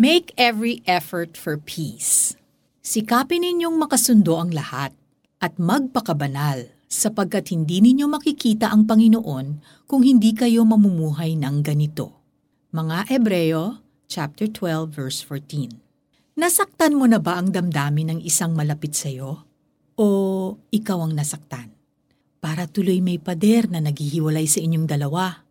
Make every effort for peace. Sikapin ninyong makasundo ang lahat at magpakabanal sapagkat hindi ninyo makikita ang Panginoon kung hindi kayo mamumuhay ng ganito. Mga Ebreo, chapter 12, verse 14. Nasaktan mo na ba ang damdamin ng isang malapit sa iyo? O ikaw ang nasaktan? Para tuloy may pader na naghihiwalay sa inyong dalawa.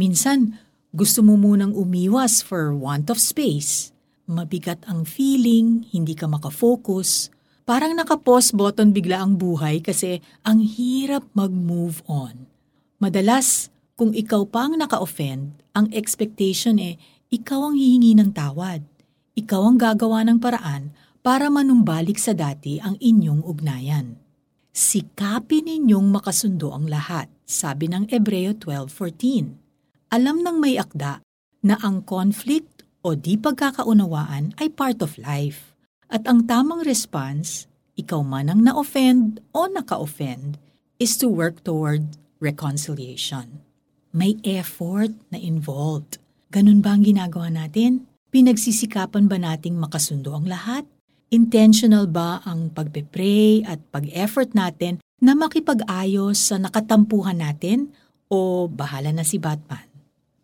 Minsan, gusto mo munang umiwas for want of space. Mabigat ang feeling, hindi ka makafocus. Parang naka-pause button bigla ang buhay kasi ang hirap mag-move on. Madalas, kung ikaw pa ang naka-offend, ang expectation eh, ikaw ang hihingi ng tawad. Ikaw ang gagawa ng paraan para manumbalik sa dati ang inyong ugnayan. Sikapin ninyong makasundo ang lahat, sabi ng Ebreo 12.14 alam ng may akda na ang conflict o di pagkakaunawaan ay part of life. At ang tamang response, ikaw man ang na-offend o naka-offend, is to work toward reconciliation. May effort na involved. Ganun ba ang ginagawa natin? Pinagsisikapan ba nating makasundo ang lahat? Intentional ba ang pagpe-pray at pag-effort natin na makipag-ayos sa nakatampuhan natin o bahala na si Batman?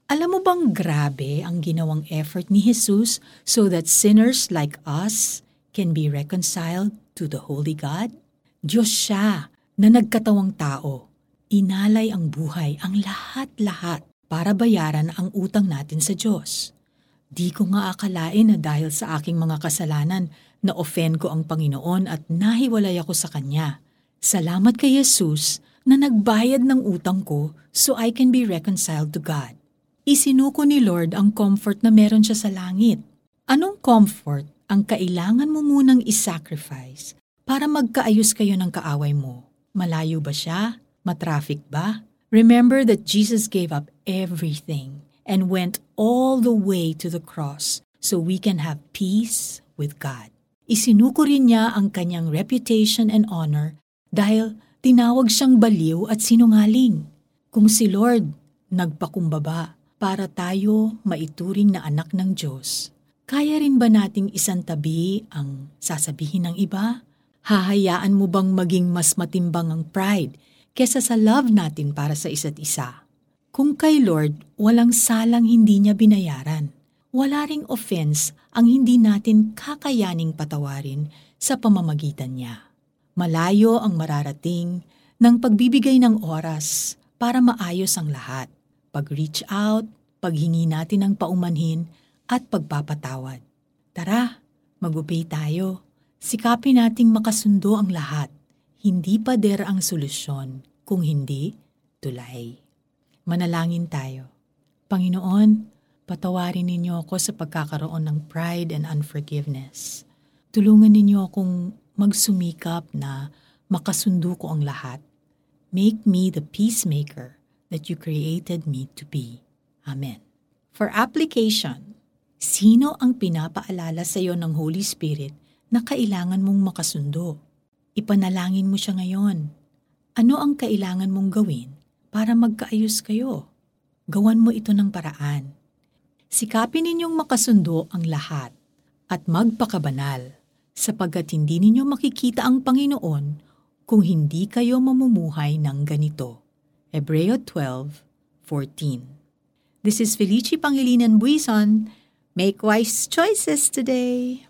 Alam mo bang grabe ang ginawang effort ni Jesus so that sinners like us can be reconciled to the Holy God? Diyos siya na nagkatawang tao. Inalay ang buhay, ang lahat-lahat para bayaran ang utang natin sa Diyos. Di ko nga akalain na dahil sa aking mga kasalanan na offend ko ang Panginoon at nahiwalay ako sa Kanya. Salamat kay Jesus na nagbayad ng utang ko so I can be reconciled to God. Isinuko ni Lord ang comfort na meron siya sa langit. Anong comfort ang kailangan mo munang isacrifice para magkaayos kayo ng kaaway mo? Malayo ba siya? Matraffic ba? Remember that Jesus gave up everything and went all the way to the cross so we can have peace with God. Isinuko rin niya ang kanyang reputation and honor dahil tinawag siyang baliw at sinungaling. Kung si Lord nagpakumbaba para tayo maituring na anak ng Diyos, kaya rin ba nating isantabi ang sasabihin ng iba? Hahayaan mo bang maging mas matimbang ang pride kesa sa love natin para sa isa't isa? Kung kay Lord walang salang hindi niya binayaran, wala ring offense ang hindi natin kakayaning patawarin sa pamamagitan niya. Malayo ang mararating ng pagbibigay ng oras para maayos ang lahat pag-reach out, paghingi natin ng paumanhin at pagpapatawad. Tara, mag-obey tayo. Sikapin nating makasundo ang lahat. Hindi pader ang solusyon, kung hindi, tulay. Manalangin tayo. Panginoon, patawarin ninyo ako sa pagkakaroon ng pride and unforgiveness. Tulungan ninyo akong magsumikap na makasundo ko ang lahat. Make me the peacemaker that you created me to be. Amen. For application, sino ang pinapaalala sa iyo ng Holy Spirit na kailangan mong makasundo? Ipanalangin mo siya ngayon. Ano ang kailangan mong gawin para magkaayos kayo? Gawan mo ito ng paraan. Sikapin ninyong makasundo ang lahat at magpakabanal sapagkat hindi ninyo makikita ang Panginoon kung hindi kayo mamumuhay ng ganito. Hebreo 12:14. This is Felici Pangilinan Buison. Make wise choices today.